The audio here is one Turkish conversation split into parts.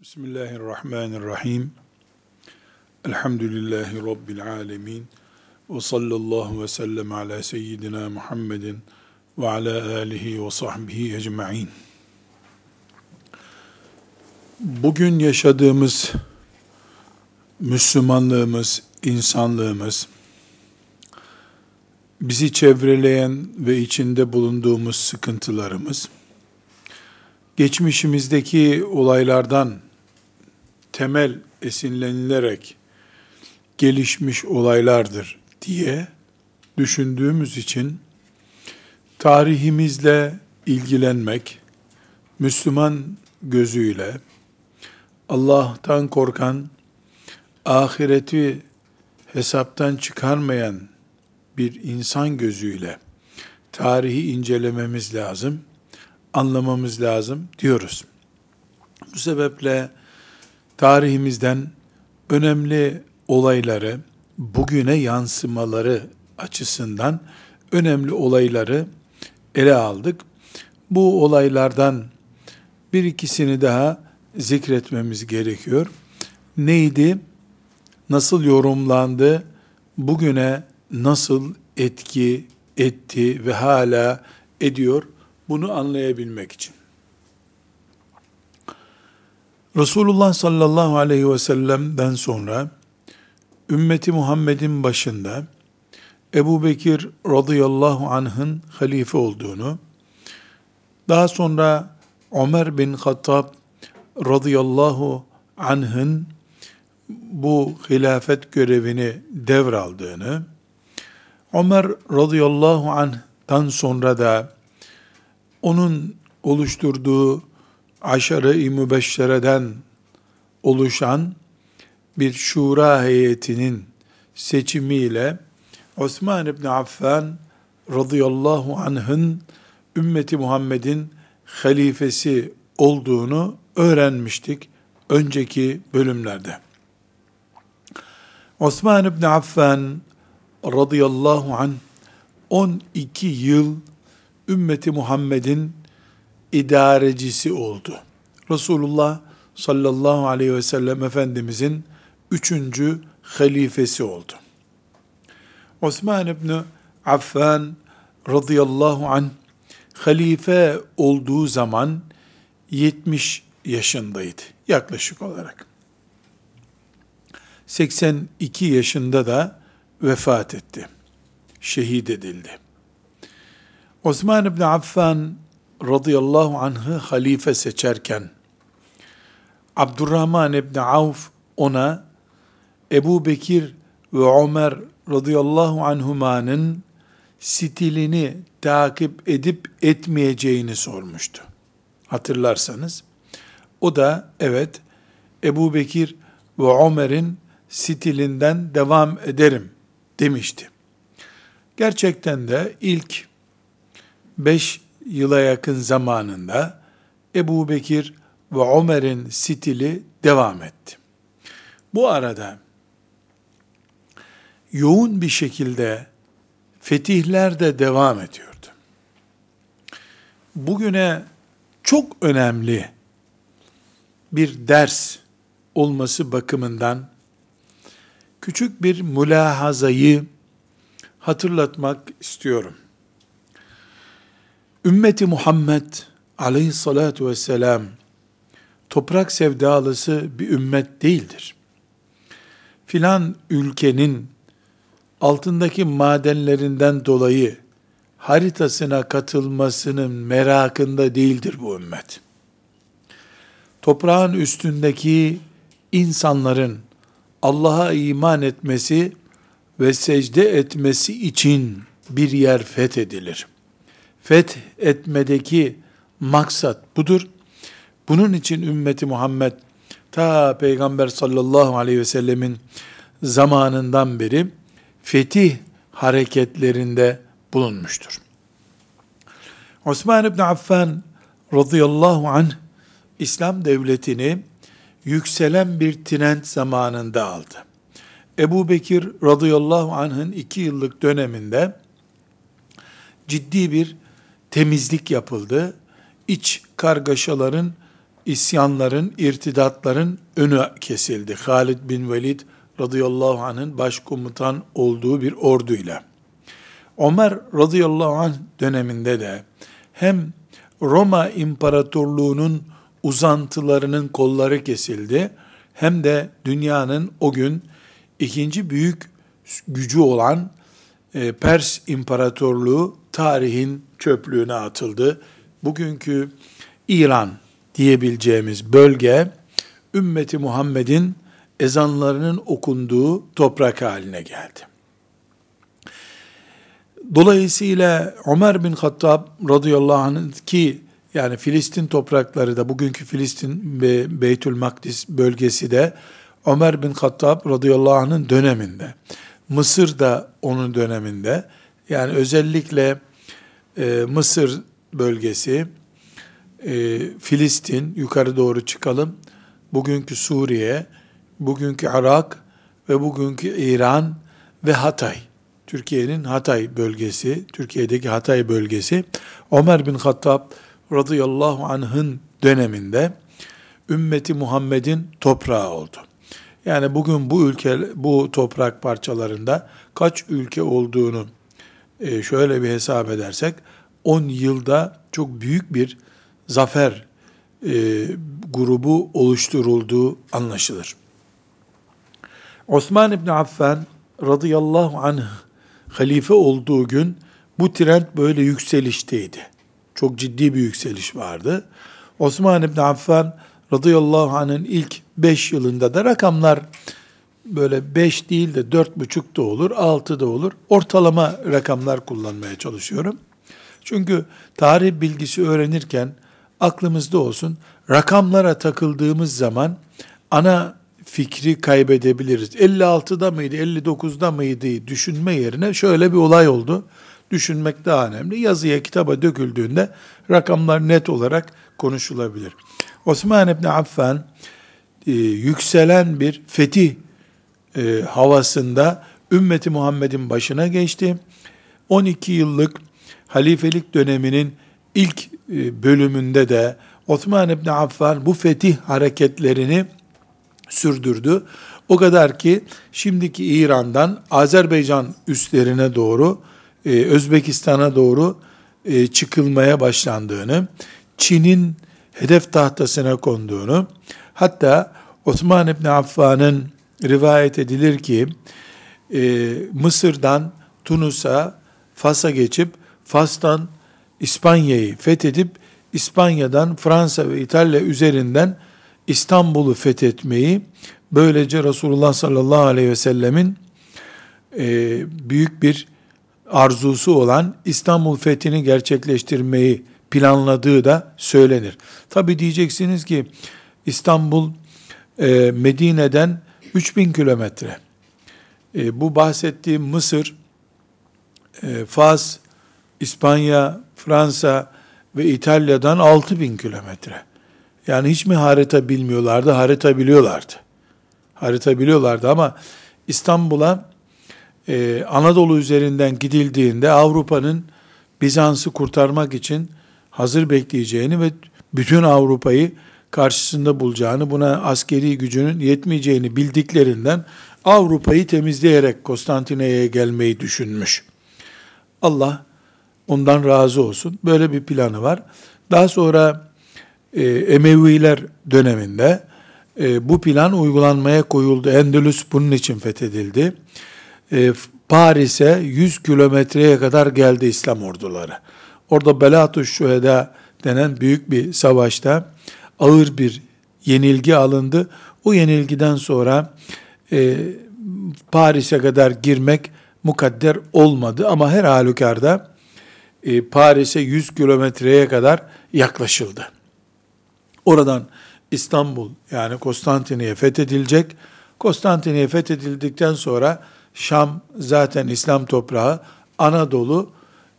Bismillahirrahmanirrahim. Elhamdülillahi Rabbil alemin. Ve sallallahu ve sellem ala seyyidina Muhammedin ve ala alihi ve sahbihi ecma'in. Bugün yaşadığımız Müslümanlığımız, insanlığımız, bizi çevreleyen ve içinde bulunduğumuz sıkıntılarımız, geçmişimizdeki olaylardan temel esinlenilerek gelişmiş olaylardır diye düşündüğümüz için tarihimizle ilgilenmek, Müslüman gözüyle Allah'tan korkan, ahireti hesaptan çıkarmayan bir insan gözüyle tarihi incelememiz lazım, anlamamız lazım diyoruz. Bu sebeple tarihimizden önemli olayları, bugüne yansımaları açısından önemli olayları ele aldık. Bu olaylardan bir ikisini daha zikretmemiz gerekiyor. Neydi? Nasıl yorumlandı? Bugüne nasıl etki etti ve hala ediyor? Bunu anlayabilmek için. Resulullah sallallahu aleyhi ve sellem'den sonra ümmeti Muhammed'in başında Ebu Bekir radıyallahu anh'ın halife olduğunu, daha sonra Ömer bin Hattab radıyallahu anh'ın bu hilafet görevini devraldığını, Ömer radıyallahu anh'tan sonra da onun oluşturduğu aşarı-i mübeşşereden oluşan bir şura heyetinin seçimiyle Osman İbni Affan radıyallahu anh'ın ümmeti Muhammed'in halifesi olduğunu öğrenmiştik önceki bölümlerde. Osman İbni Affan radıyallahu anh 12 yıl ümmeti Muhammed'in idarecisi oldu. Resulullah sallallahu aleyhi ve sellem Efendimizin üçüncü halifesi oldu. Osman İbni Affan radıyallahu an halife olduğu zaman 70 yaşındaydı yaklaşık olarak. 82 yaşında da vefat etti. Şehit edildi. Osman İbni Affan radıyallahu anh'ı halife seçerken Abdurrahman İbni Avf ona Ebu Bekir ve Ömer radıyallahu anhumanın stilini takip edip etmeyeceğini sormuştu. Hatırlarsanız. O da evet Ebu Bekir ve Ömer'in stilinden devam ederim demişti. Gerçekten de ilk beş yıla yakın zamanında Ebu Bekir ve Ömer'in stili devam etti. Bu arada yoğun bir şekilde fetihler de devam ediyordu. Bugüne çok önemli bir ders olması bakımından küçük bir mülahazayı hatırlatmak istiyorum. Ümmeti Muhammed aleyhissalatu vesselam toprak sevdalısı bir ümmet değildir. Filan ülkenin altındaki madenlerinden dolayı haritasına katılmasının merakında değildir bu ümmet. Toprağın üstündeki insanların Allah'a iman etmesi ve secde etmesi için bir yer fethedilir feth etmedeki maksat budur. Bunun için ümmeti Muhammed ta Peygamber sallallahu aleyhi ve sellemin zamanından beri fetih hareketlerinde bulunmuştur. Osman İbni Affan radıyallahu anh İslam devletini yükselen bir trend zamanında aldı. Ebu Bekir radıyallahu anh'ın iki yıllık döneminde ciddi bir temizlik yapıldı. İç kargaşaların isyanların, irtidatların önü kesildi. Halid bin Velid radıyallahu anh'ın başkomutan olduğu bir orduyla. Ömer radıyallahu anh döneminde de hem Roma İmparatorluğu'nun uzantılarının kolları kesildi hem de dünyanın o gün ikinci büyük gücü olan e, Pers İmparatorluğu tarihin çöplüğüne atıldı. Bugünkü İran diyebileceğimiz bölge ümmeti Muhammed'in ezanlarının okunduğu toprak haline geldi. Dolayısıyla Ömer bin Hattab radıyallahu anh ki yani Filistin toprakları da bugünkü Filistin ve Beytül Makdis bölgesi de Ömer bin Hattab radıyallahu anh'ın döneminde. Mısır da onun döneminde. Yani özellikle e, Mısır bölgesi, e, Filistin, yukarı doğru çıkalım, bugünkü Suriye, bugünkü Irak ve bugünkü İran ve Hatay. Türkiye'nin Hatay bölgesi, Türkiye'deki Hatay bölgesi, Ömer bin Hattab radıyallahu anh'ın döneminde ümmeti Muhammed'in toprağı oldu. Yani bugün bu ülke, bu toprak parçalarında kaç ülke olduğunu e, şöyle bir hesap edersek, 10 yılda çok büyük bir zafer e, grubu oluşturulduğu anlaşılır. Osman İbni Affan radıyallahu anh halife olduğu gün bu trend böyle yükselişteydi. Çok ciddi bir yükseliş vardı. Osman İbni Affan radıyallahu anh'ın ilk 5 yılında da rakamlar böyle 5 değil de 4,5 da olur, 6 da olur. Ortalama rakamlar kullanmaya çalışıyorum. Çünkü tarih bilgisi öğrenirken aklımızda olsun. Rakamlara takıldığımız zaman ana fikri kaybedebiliriz. 56'da mıydı, 59'da mıydı düşünme yerine şöyle bir olay oldu. Düşünmek daha önemli. Yazıya, kitaba döküldüğünde rakamlar net olarak konuşulabilir. Osman İbni Affan e, yükselen bir fetih e, havasında ümmeti Muhammed'in başına geçti. 12 yıllık halifelik döneminin ilk e, bölümünde de Osman İbni Affan bu fetih hareketlerini sürdürdü. O kadar ki şimdiki İran'dan Azerbaycan üstlerine doğru, e, Özbekistan'a doğru e, çıkılmaya başlandığını, Çin'in hedef tahtasına konduğunu, hatta Osman İbni Affan'ın rivayet edilir ki, Mısır'dan Tunus'a, Fas'a geçip, Fas'tan İspanya'yı fethedip İspanya'dan Fransa ve İtalya üzerinden İstanbul'u fethetmeyi böylece Resulullah sallallahu aleyhi ve sellemin e, büyük bir arzusu olan İstanbul fethini gerçekleştirmeyi planladığı da söylenir. Tabi diyeceksiniz ki İstanbul e, Medine'den 3000 kilometre. E, bu bahsettiğim Mısır, e, Fas, İspanya, Fransa ve İtalya'dan 6000 kilometre. Yani hiç mi harita bilmiyorlardı? Harita biliyorlardı. Harita biliyorlardı ama İstanbul'a e, Anadolu üzerinden gidildiğinde Avrupa'nın Bizans'ı kurtarmak için hazır bekleyeceğini ve bütün Avrupa'yı karşısında bulacağını, buna askeri gücünün yetmeyeceğini bildiklerinden Avrupa'yı temizleyerek Konstantinye'ye gelmeyi düşünmüş. Allah ondan razı olsun. Böyle bir planı var. Daha sonra e, Emeviler döneminde e, bu plan uygulanmaya koyuldu. Endülüs bunun için fethedildi. E, Paris'e 100 kilometreye kadar geldi İslam orduları. Orada Belatü Şüheda denen büyük bir savaşta ağır bir yenilgi alındı. O yenilgiden sonra e, Paris'e kadar girmek mukadder olmadı ama her halükarda e, Paris'e 100 kilometreye kadar yaklaşıldı. Oradan İstanbul yani Konstantiniye fethedilecek. Konstantiniye fethedildikten sonra Şam zaten İslam toprağı, Anadolu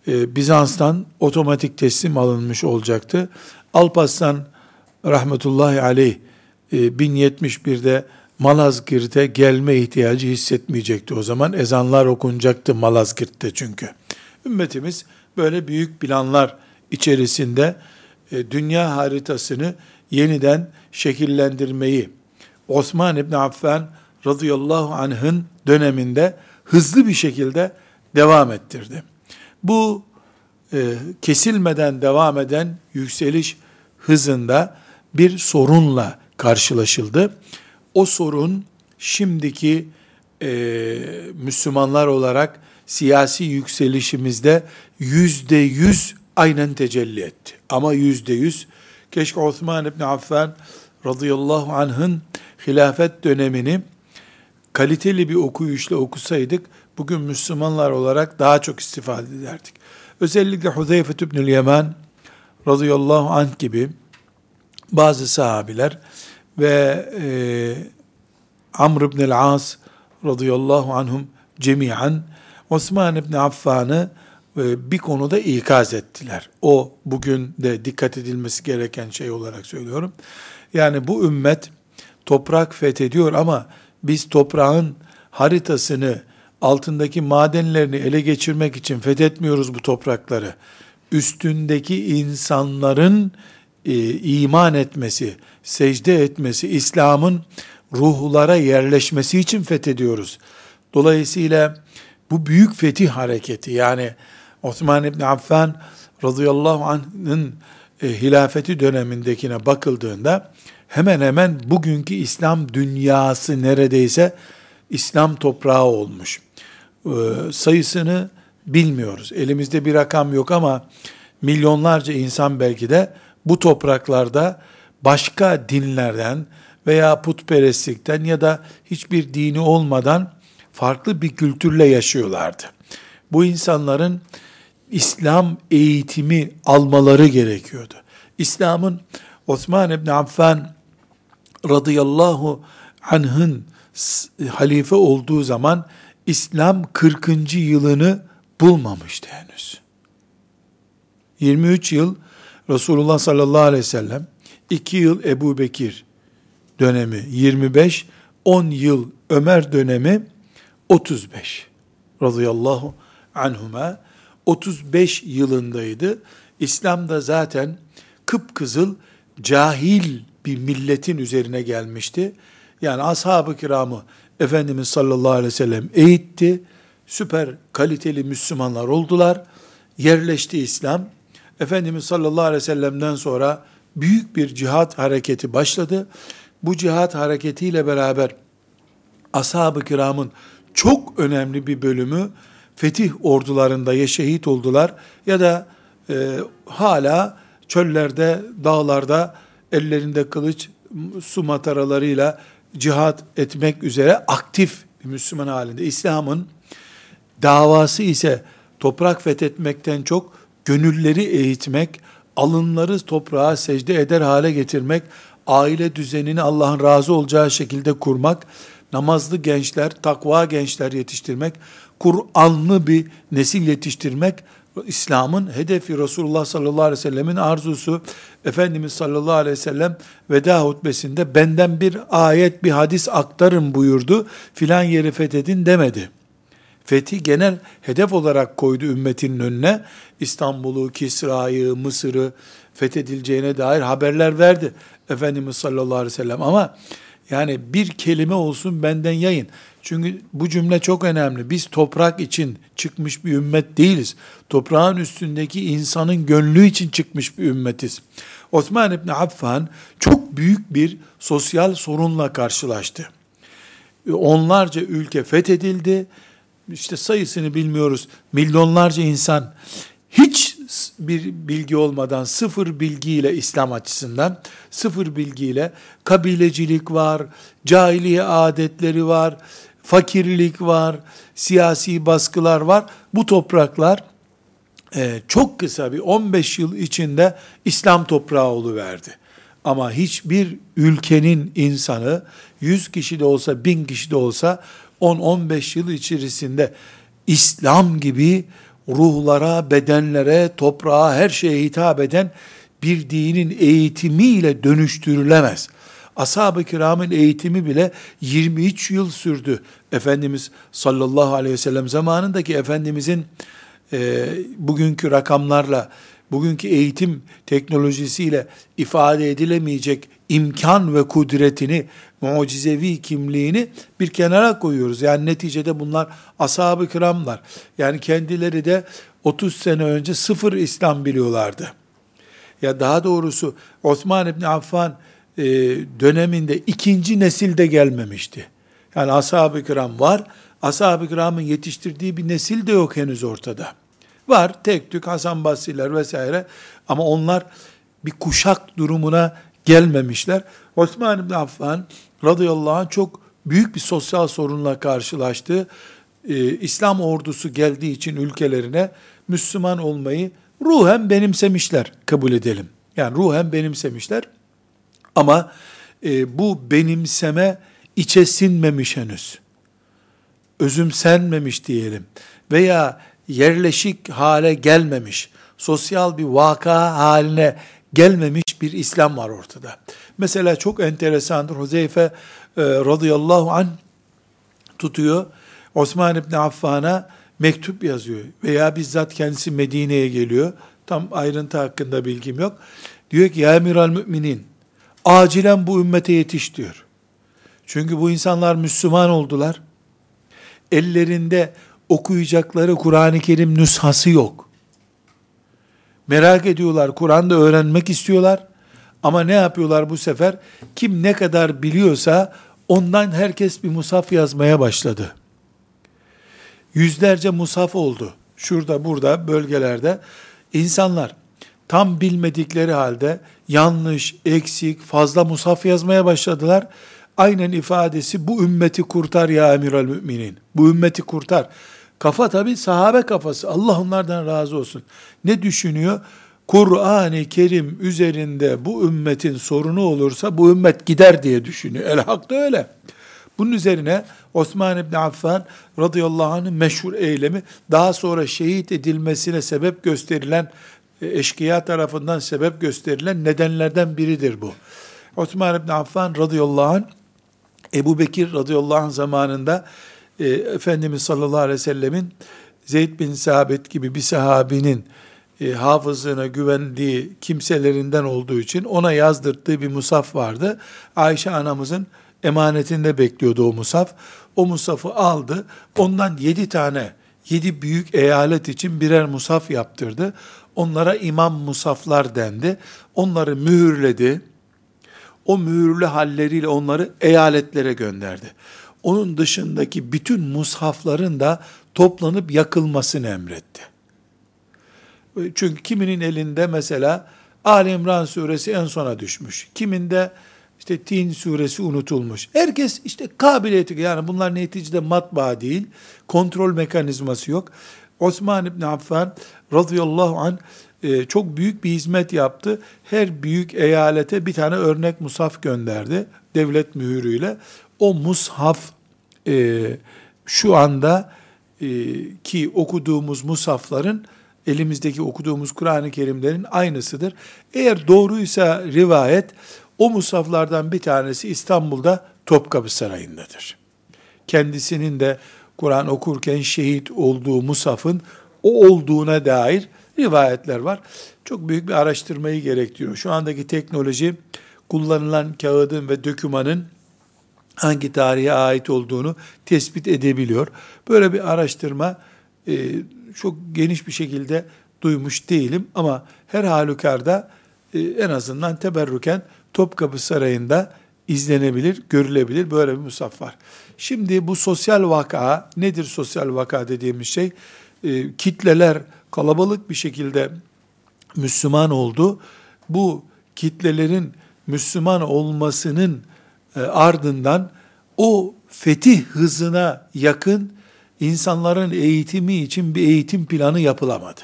e, Bizans'tan otomatik teslim alınmış olacaktı. Alparslan rahmetullahi aleyh e, 1071'de Malazgirt'e gelme ihtiyacı hissetmeyecekti o zaman. Ezanlar okunacaktı Malazgirt'te çünkü. Ümmetimiz böyle büyük planlar içerisinde e, dünya haritasını yeniden şekillendirmeyi Osman İbni Affan radıyallahu anh'ın döneminde hızlı bir şekilde devam ettirdi. Bu e, kesilmeden devam eden yükseliş hızında bir sorunla karşılaşıldı. O sorun şimdiki e, Müslümanlar olarak siyasi yükselişimizde yüzde yüz aynen tecelli etti. Ama yüzde yüz keşke Osman İbni Affan radıyallahu anh'ın hilafet dönemini kaliteli bir okuyuşla okusaydık, bugün Müslümanlar olarak daha çok istifade ederdik. Özellikle Huzeyfe İbnül Yemen radıyallahu anh gibi bazı sahabiler ve e, Amr ibn As radıyallahu anhum cemiyen Osman ibn Affan'ı e, bir konuda ikaz ettiler. O bugün de dikkat edilmesi gereken şey olarak söylüyorum. Yani bu ümmet toprak fethediyor ama biz toprağın haritasını, altındaki madenlerini ele geçirmek için fethetmiyoruz bu toprakları. Üstündeki insanların e, iman etmesi, secde etmesi, İslam'ın ruhlara yerleşmesi için fethediyoruz. Dolayısıyla bu büyük fetih hareketi yani Osman İbni Affan radıyallahu anh'ın e, hilafeti dönemindekine bakıldığında hemen hemen bugünkü İslam dünyası neredeyse İslam toprağı olmuş. E, sayısını bilmiyoruz. Elimizde bir rakam yok ama milyonlarca insan belki de bu topraklarda başka dinlerden veya putperestlikten ya da hiçbir dini olmadan farklı bir kültürle yaşıyorlardı. Bu insanların İslam eğitimi almaları gerekiyordu. İslam'ın Osman İbni Affan radıyallahu anh'ın halife olduğu zaman İslam 40. yılını bulmamıştı henüz. 23 yıl Resulullah sallallahu aleyhi ve sellem, 2 yıl Ebu Bekir dönemi 25, 10 yıl Ömer dönemi 35 radıyallahu anhuma 35 yılındaydı. İslam'da zaten kıpkızıl cahil bir milletin üzerine gelmişti. Yani ashab-ı kiramı Efendimiz sallallahu aleyhi ve sellem eğitti. Süper kaliteli Müslümanlar oldular. Yerleşti İslam. Efendimiz sallallahu aleyhi ve sellem'den sonra büyük bir cihat hareketi başladı. Bu cihat hareketiyle beraber ashab-ı kiramın çok önemli bir bölümü fetih ordularında ya şehit oldular ya da e, hala çöllerde, dağlarda ellerinde kılıç, su mataralarıyla cihat etmek üzere aktif bir Müslüman halinde. İslam'ın davası ise toprak fethetmekten çok gönülleri eğitmek, alınları toprağa secde eder hale getirmek, aile düzenini Allah'ın razı olacağı şekilde kurmak, namazlı gençler, takva gençler yetiştirmek, Kur'anlı bir nesil yetiştirmek, İslam'ın hedefi Resulullah sallallahu aleyhi ve sellemin arzusu, Efendimiz sallallahu aleyhi ve sellem veda hutbesinde benden bir ayet, bir hadis aktarın buyurdu, filan yeri fethedin demedi. Fethi genel hedef olarak koydu ümmetinin önüne. İstanbul'u, Kisra'yı, Mısır'ı fethedileceğine dair haberler verdi. Efendimiz sallallahu aleyhi ve sellem ama yani bir kelime olsun benden yayın. Çünkü bu cümle çok önemli. Biz toprak için çıkmış bir ümmet değiliz. Toprağın üstündeki insanın gönlü için çıkmış bir ümmetiz. Osman İbni Affan çok büyük bir sosyal sorunla karşılaştı. Onlarca ülke fethedildi. İşte sayısını bilmiyoruz. Milyonlarca insan hiç bir bilgi olmadan sıfır bilgiyle İslam açısından sıfır bilgiyle kabilecilik var, cahiliye adetleri var, fakirlik var, siyasi baskılar var. Bu topraklar e, çok kısa bir 15 yıl içinde İslam toprağı verdi. Ama hiçbir ülkenin insanı 100 kişi de olsa, 1000 kişi de olsa 10-15 yıl içerisinde İslam gibi ruhlara, bedenlere, toprağa, her şeye hitap eden bir dinin eğitimiyle dönüştürülemez. Ashab-ı kiramın eğitimi bile 23 yıl sürdü. Efendimiz sallallahu aleyhi ve sellem zamanındaki Efendimizin e, bugünkü rakamlarla bugünkü eğitim teknolojisiyle ifade edilemeyecek imkan ve kudretini, mucizevi kimliğini bir kenara koyuyoruz. Yani neticede bunlar ashab-ı kiramlar. Yani kendileri de 30 sene önce sıfır İslam biliyorlardı. Ya daha doğrusu Osman İbni Affan e, döneminde ikinci nesilde gelmemişti. Yani ashab-ı kiram var. Ashab-ı kiramın yetiştirdiği bir nesil de yok henüz ortada. Var tek tük Hasan Basriler vesaire ama onlar bir kuşak durumuna gelmemişler. Osman İbni Affan radıyallahu anh çok büyük bir sosyal sorunla karşılaştı. Ee, İslam ordusu geldiği için ülkelerine Müslüman olmayı ruhen benimsemişler kabul edelim. Yani ruhen benimsemişler. Ama e, bu benimseme içe sinmemiş henüz. Özümsenmemiş diyelim. Veya yerleşik hale gelmemiş, sosyal bir vaka haline gelmemiş bir İslam var ortada. Mesela çok enteresandır. Huzeyfe e, radıyallahu an tutuyor. Osman İbni Affan'a mektup yazıyor. Veya bizzat kendisi Medine'ye geliyor. Tam ayrıntı hakkında bilgim yok. Diyor ki ya emiral müminin acilen bu ümmete yetiş diyor. Çünkü bu insanlar Müslüman oldular. Ellerinde okuyacakları Kur'an-ı Kerim nüshası yok. Merak ediyorlar, Kur'an'da öğrenmek istiyorlar. Ama ne yapıyorlar bu sefer? Kim ne kadar biliyorsa ondan herkes bir musaf yazmaya başladı. Yüzlerce musaf oldu. Şurada, burada, bölgelerde. insanlar tam bilmedikleri halde yanlış, eksik, fazla musaf yazmaya başladılar. Aynen ifadesi bu ümmeti kurtar ya emiral müminin. Bu ümmeti kurtar. Kafa tabi sahabe kafası. Allah onlardan razı olsun. Ne düşünüyor? Kur'an-ı Kerim üzerinde bu ümmetin sorunu olursa bu ümmet gider diye düşünüyor. El hak da öyle. Bunun üzerine Osman İbni Affan radıyallahu anh'ın meşhur eylemi daha sonra şehit edilmesine sebep gösterilen e, eşkıya tarafından sebep gösterilen nedenlerden biridir bu. Osman İbni Affan radıyallahu anh Ebu Bekir radıyallahu anh zamanında e, Efendimiz sallallahu aleyhi ve sellemin Zeyd bin Sabit gibi bir sahabinin e, hafızlığına güvendiği kimselerinden olduğu için ona yazdırttığı bir musaf vardı. Ayşe anamızın emanetinde bekliyordu o musaf. O musafı aldı. Ondan yedi tane, yedi büyük eyalet için birer musaf yaptırdı. Onlara imam musaflar dendi. Onları mühürledi. O mühürlü halleriyle onları eyaletlere gönderdi onun dışındaki bütün mushafların da toplanıp yakılmasını emretti. Çünkü kiminin elinde mesela Ali İmran suresi en sona düşmüş. Kiminde işte Tin suresi unutulmuş. Herkes işte kabiliyeti yani bunlar neticede matbaa değil. Kontrol mekanizması yok. Osman İbni Affan radıyallahu an e, çok büyük bir hizmet yaptı. Her büyük eyalete bir tane örnek musaf gönderdi. Devlet mühürüyle o mushaf e, şu anda e, ki okuduğumuz musafların elimizdeki okuduğumuz Kur'an-ı Kerimlerin aynısıdır. Eğer doğruysa rivayet o musaflardan bir tanesi İstanbul'da Topkapı Sarayı'ndadır. Kendisinin de Kur'an okurken şehit olduğu musafın o olduğuna dair rivayetler var. Çok büyük bir araştırmayı gerektiriyor. Şu andaki teknoloji kullanılan kağıdın ve dökümanın hangi tarihe ait olduğunu tespit edebiliyor. Böyle bir araştırma e, çok geniş bir şekilde duymuş değilim ama her halükarda e, en azından teberrüken Topkapı Sarayı'nda izlenebilir, görülebilir böyle bir musaf var. Şimdi bu sosyal vaka, nedir sosyal vaka dediğimiz şey? E, kitleler kalabalık bir şekilde Müslüman oldu. Bu kitlelerin Müslüman olmasının ardından o fetih hızına yakın insanların eğitimi için bir eğitim planı yapılamadı.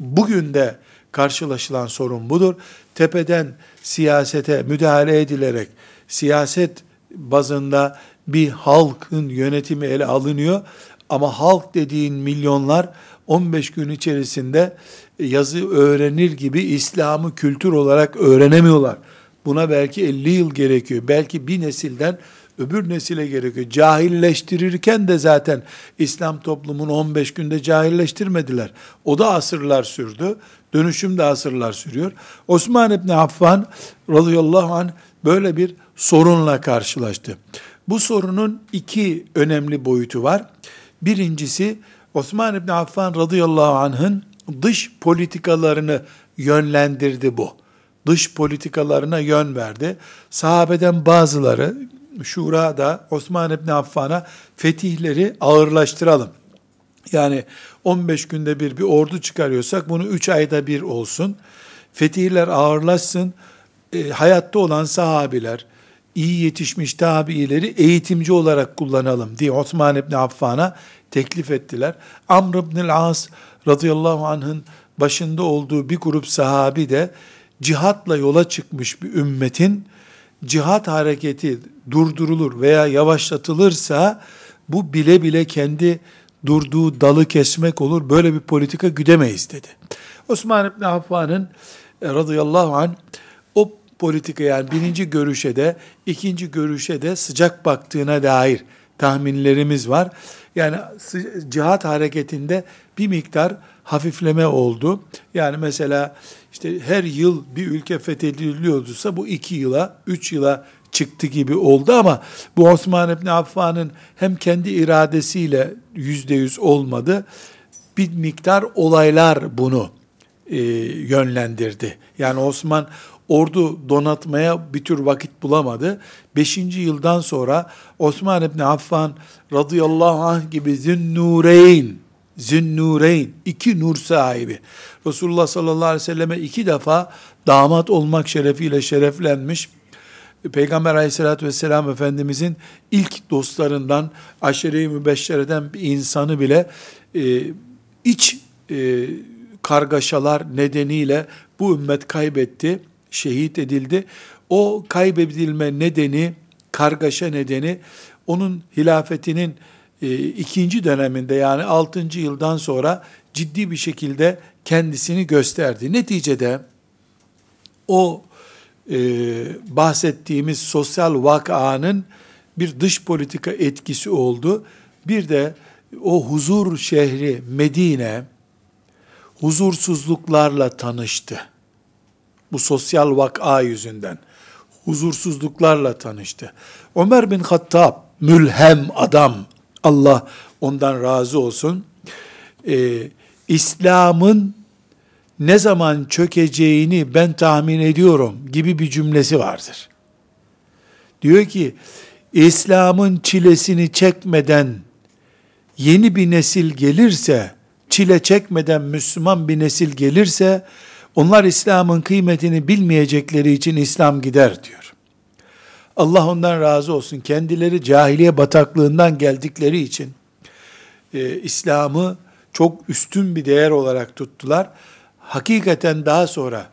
Bugün de karşılaşılan sorun budur. Tepeden siyasete müdahale edilerek siyaset bazında bir halkın yönetimi ele alınıyor ama halk dediğin milyonlar 15 gün içerisinde yazı öğrenir gibi İslam'ı kültür olarak öğrenemiyorlar. Buna belki 50 yıl gerekiyor. Belki bir nesilden öbür nesile gerekiyor. Cahilleştirirken de zaten İslam toplumunu 15 günde cahilleştirmediler. O da asırlar sürdü. Dönüşüm de asırlar sürüyor. Osman İbni Affan radıyallahu anh böyle bir sorunla karşılaştı. Bu sorunun iki önemli boyutu var. Birincisi Osman İbni Affan radıyallahu anh'ın dış politikalarını yönlendirdi bu. Dış politikalarına yön verdi. Sahabeden bazıları Şura'da Osman İbni Affan'a fetihleri ağırlaştıralım. Yani 15 günde bir bir ordu çıkarıyorsak bunu 3 ayda bir olsun. Fetihler ağırlaşsın. E, hayatta olan sahabiler, iyi yetişmiş tabiileri eğitimci olarak kullanalım diye Osman İbni Affan'a teklif ettiler. Amr İbni As radıyallahu anh'ın başında olduğu bir grup sahabi de cihatla yola çıkmış bir ümmetin cihat hareketi durdurulur veya yavaşlatılırsa bu bile bile kendi durduğu dalı kesmek olur. Böyle bir politika güdemeyiz dedi. Osman İbni Affan'ın e, radıyallahu anh o politika yani birinci görüşe de ikinci görüşe de sıcak baktığına dair tahminlerimiz var. Yani cihat hareketinde bir miktar hafifleme oldu. Yani mesela işte her yıl bir ülke fethediliyorsa bu iki yıla, üç yıla çıktı gibi oldu ama bu Osman İbni Affan'ın hem kendi iradesiyle yüzde yüz olmadı, bir miktar olaylar bunu e, yönlendirdi. Yani Osman ordu donatmaya bir tür vakit bulamadı. Beşinci yıldan sonra Osman İbni Affan radıyallahu anh gibi zünnureyn, zünnureyn, iki nur sahibi. Resulullah sallallahu aleyhi ve selleme iki defa damat olmak şerefiyle şereflenmiş. Peygamber aleyhissalatü vesselam Efendimizin ilk dostlarından, aşire-i mübeşşereden bir insanı bile e, iç e, kargaşalar nedeniyle bu ümmet kaybetti, şehit edildi. O kaybedilme nedeni, kargaşa nedeni onun hilafetinin e, ikinci döneminde yani altıncı yıldan sonra ciddi bir şekilde kendisini gösterdi. Neticede o e, bahsettiğimiz sosyal vakanın bir dış politika etkisi oldu. Bir de o huzur şehri Medine huzursuzluklarla tanıştı. Bu sosyal vaka yüzünden huzursuzluklarla tanıştı. Ömer bin Hattab mülhem adam Allah ondan razı olsun. Ee, İslam'ın ne zaman çökeceğini ben tahmin ediyorum gibi bir cümlesi vardır. Diyor ki, İslam'ın çilesini çekmeden yeni bir nesil gelirse, çile çekmeden Müslüman bir nesil gelirse, onlar İslam'ın kıymetini bilmeyecekleri için İslam gider diyor. Allah ondan razı olsun. Kendileri cahiliye bataklığından geldikleri için e, İslam'ı çok üstün bir değer olarak tuttular. Hakikaten daha sonra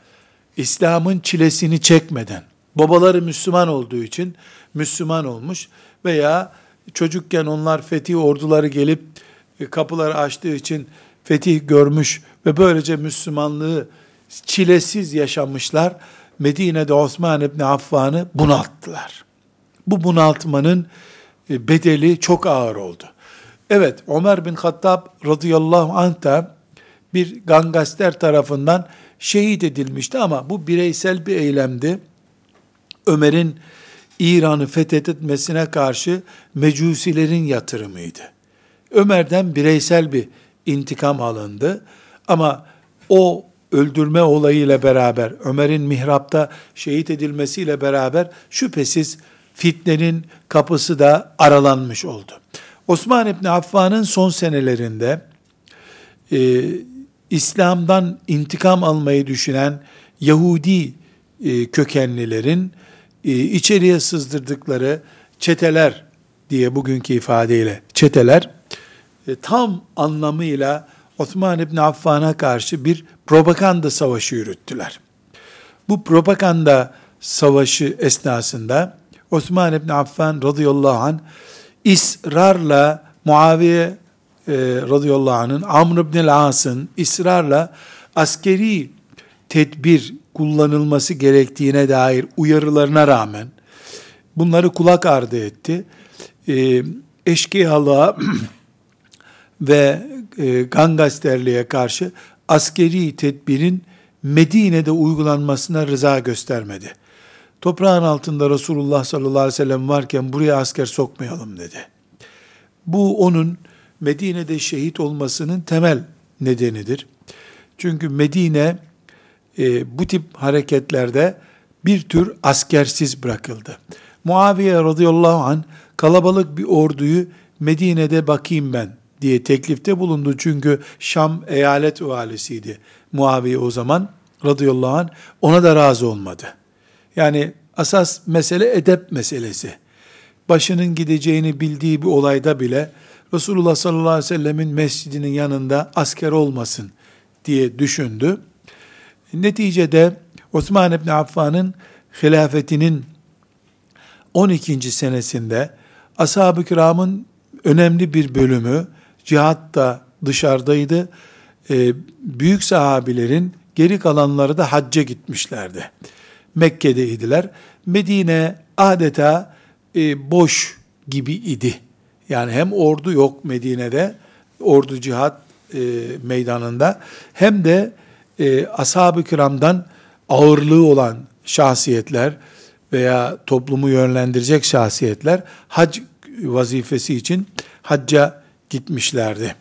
İslam'ın çilesini çekmeden, babaları Müslüman olduğu için Müslüman olmuş veya çocukken onlar fetih orduları gelip e, kapıları açtığı için fetih görmüş ve böylece Müslümanlığı çilesiz yaşamışlar. Medine'de Osman İbni Affan'ı bunalttılar. Bu bunaltmanın e, bedeli çok ağır oldu. Evet, Ömer bin Hattab radıyallahu anh da bir gangster tarafından şehit edilmişti ama bu bireysel bir eylemdi. Ömer'in İran'ı fethetmesine karşı mecusilerin yatırımıydı. Ömer'den bireysel bir intikam alındı ama o öldürme olayıyla beraber, Ömer'in mihrapta şehit edilmesiyle beraber şüphesiz fitnenin kapısı da aralanmış oldu. Osman İbni Affan'ın son senelerinde e, İslam'dan intikam almayı düşünen Yahudi e, kökenlilerin e, içeriye sızdırdıkları çeteler diye bugünkü ifadeyle çeteler e, tam anlamıyla Osman İbni Affan'a karşı bir propaganda savaşı yürüttüler. Bu propaganda savaşı esnasında Osman İbni Affan radıyallahu anh ısrarla Muaviye e, radıyallahu anh'ın Amr ibn As'ın ısrarla askeri tedbir kullanılması gerektiğine dair uyarılarına rağmen bunları kulak ardı etti. E, eşkıyalığa ve e, gangasterliğe karşı askeri tedbirin Medine'de uygulanmasına rıza göstermedi. Toprağın altında Resulullah sallallahu aleyhi ve sellem varken buraya asker sokmayalım dedi. Bu onun Medine'de şehit olmasının temel nedenidir. Çünkü Medine e, bu tip hareketlerde bir tür askersiz bırakıldı. Muaviye radıyallahu an kalabalık bir orduyu Medine'de bakayım ben diye teklifte bulundu. Çünkü Şam eyalet valisiydi Muaviye o zaman radıyallahu anh ona da razı olmadı. Yani asas mesele edep meselesi. Başının gideceğini bildiği bir olayda bile Resulullah sallallahu aleyhi ve sellemin mescidinin yanında asker olmasın diye düşündü. Neticede Osman İbni Affan'ın hilafetinin 12. senesinde ashab-ı kiramın önemli bir bölümü cihatta dışarıdaydı. Ee, büyük sahabilerin geri kalanları da hacca gitmişlerdi. Mekke'deydiler. Medine adeta e, boş gibi idi. Yani hem ordu yok Medine'de, ordu cihat e, meydanında, hem de e, ashab-ı kiramdan ağırlığı olan şahsiyetler veya toplumu yönlendirecek şahsiyetler hac vazifesi için hacca gitmişlerdi.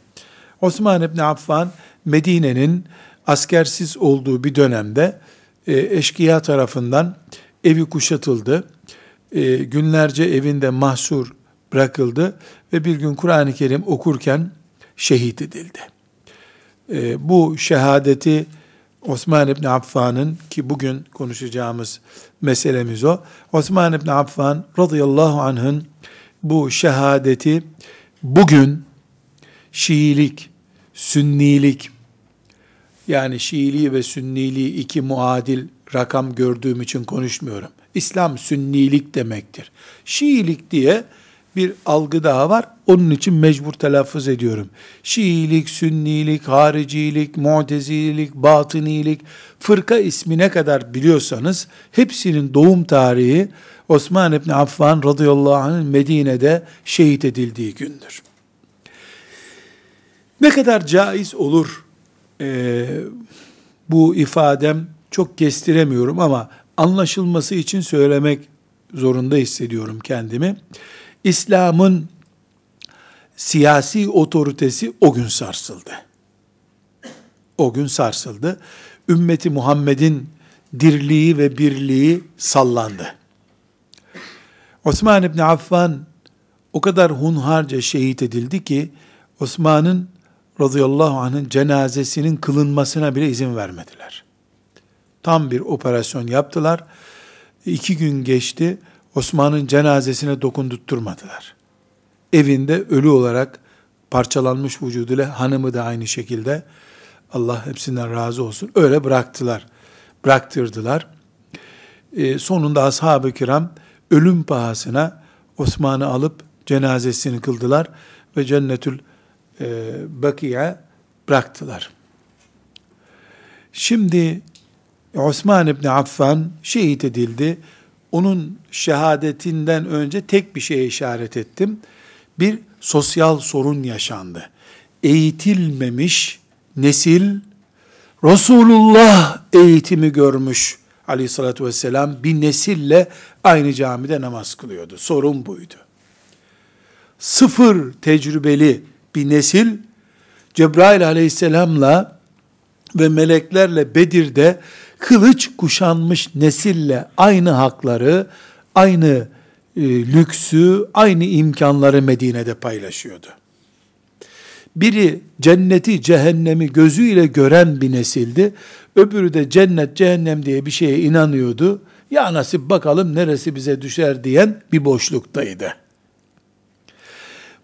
Osman İbni Affan Medine'nin askersiz olduğu bir dönemde e, eşkıya tarafından evi kuşatıldı. E, günlerce evinde mahsur bırakıldı ve bir gün Kur'an-ı Kerim okurken şehit edildi. E, bu şehadeti Osman İbni Affan'ın ki bugün konuşacağımız meselemiz o. Osman İbni Affan radıyallahu anh'ın bu şehadeti bugün Şiilik, Sünnilik, yani Şiiliği ve Sünniliği iki muadil rakam gördüğüm için konuşmuyorum. İslam Sünnilik demektir. Şiilik diye bir algı daha var. Onun için mecbur telaffuz ediyorum. Şiilik, Sünnilik, Haricilik, Mu'tezilik, Batınilik, fırka ismine kadar biliyorsanız hepsinin doğum tarihi Osman İbni Affan radıyallahu anh'ın Medine'de şehit edildiği gündür. Ne kadar caiz olur e, bu ifadem çok kestiremiyorum ama anlaşılması için söylemek zorunda hissediyorum kendimi. İslam'ın siyasi otoritesi o gün sarsıldı. O gün sarsıldı. Ümmeti Muhammed'in dirliği ve birliği sallandı. Osman İbni Affan o kadar hunharca şehit edildi ki Osman'ın radıyallahu anh'ın cenazesinin kılınmasına bile izin vermediler. Tam bir operasyon yaptılar. İki gün geçti. Osman'ın cenazesine dokundurtturmadılar. Evinde ölü olarak parçalanmış vücuduyla hanımı da aynı şekilde Allah hepsinden razı olsun. Öyle bıraktılar. Bıraktırdılar. E, sonunda ashab-ı kiram ölüm pahasına Osman'ı alıp cenazesini kıldılar ve cennetül e, Bakiye bıraktılar. Şimdi Osman İbni Affan şehit edildi. Onun şehadetinden önce tek bir şeye işaret ettim. Bir sosyal sorun yaşandı. Eğitilmemiş nesil Resulullah eğitimi görmüş aleyhissalatü vesselam bir nesille aynı camide namaz kılıyordu. Sorun buydu. Sıfır tecrübeli bir nesil Cebrail aleyhisselamla ve meleklerle Bedir'de kılıç kuşanmış nesille aynı hakları, aynı e, lüksü, aynı imkanları Medine'de paylaşıyordu. Biri cenneti, cehennemi gözüyle gören bir nesildi. Öbürü de cennet, cehennem diye bir şeye inanıyordu. Ya nasip bakalım neresi bize düşer diyen bir boşluktaydı.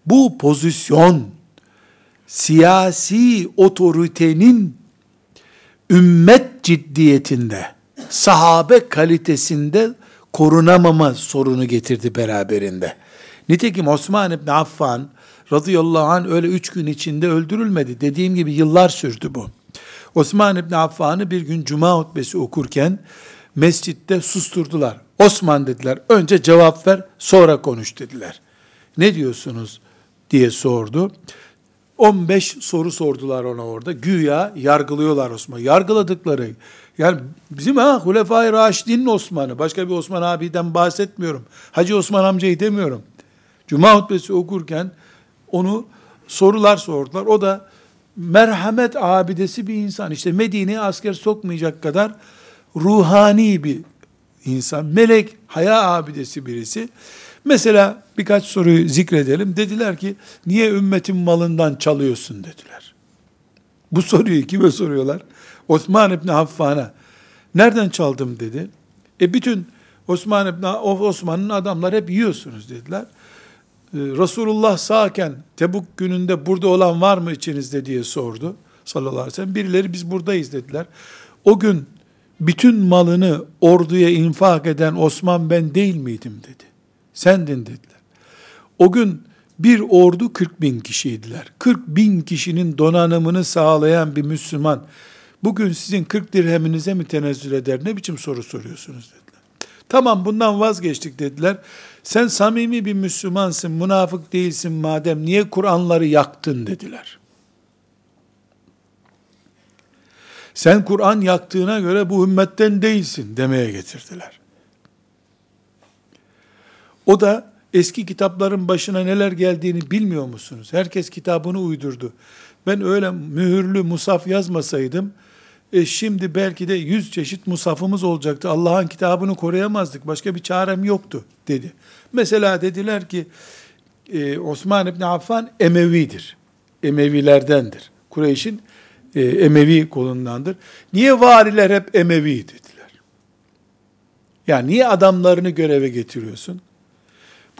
Bu pozisyon siyasi otoritenin ümmet ciddiyetinde, sahabe kalitesinde korunamama sorunu getirdi beraberinde. Nitekim Osman İbni Affan radıyallahu anh öyle üç gün içinde öldürülmedi. Dediğim gibi yıllar sürdü bu. Osman İbni Affan'ı bir gün cuma hutbesi okurken mescitte susturdular. Osman dediler, önce cevap ver, sonra konuş dediler. Ne diyorsunuz diye sordu. 15 soru sordular ona orada. Güya yargılıyorlar Osman. Yargıladıkları yani bizim ha Hulefai Raşidin'in Osman'ı. Başka bir Osman abiden bahsetmiyorum. Hacı Osman amcayı demiyorum. Cuma hutbesi okurken onu sorular sordular. O da merhamet abidesi bir insan. İşte Medine'ye asker sokmayacak kadar ruhani bir insan. Melek, haya abidesi birisi. Mesela birkaç soruyu zikredelim. Dediler ki niye ümmetin malından çalıyorsun dediler. Bu soruyu kime soruyorlar? Osman İbni Affan'a. Nereden çaldım dedi. E bütün Osman İbni Osman'ın adamlar hep yiyorsunuz dediler. Ee, Resulullah sağken Tebuk gününde burada olan var mı içinizde diye sordu sallallahu aleyhi ve sellem. Birileri biz buradayız dediler. O gün bütün malını orduya infak eden Osman ben değil miydim dedi. Sendin dediler. O gün bir ordu 40 bin kişiydiler. 40 bin kişinin donanımını sağlayan bir Müslüman bugün sizin 40 dirheminize mi tenezzül eder? Ne biçim soru soruyorsunuz dediler. Tamam bundan vazgeçtik dediler. Sen samimi bir Müslümansın, münafık değilsin madem niye Kur'anları yaktın dediler. Sen Kur'an yaktığına göre bu ümmetten değilsin demeye getirdiler. O da eski kitapların başına neler geldiğini bilmiyor musunuz? Herkes kitabını uydurdu. Ben öyle mühürlü musaf yazmasaydım, e şimdi belki de yüz çeşit musafımız olacaktı. Allah'ın kitabını koruyamazdık. Başka bir çarem yoktu dedi. Mesela dediler ki e, Osman İbni Affan Emevidir. Emevilerdendir. Kureyş'in e, Emevi kolundandır. Niye variler hep Emevi dediler. Yani niye adamlarını göreve getiriyorsun?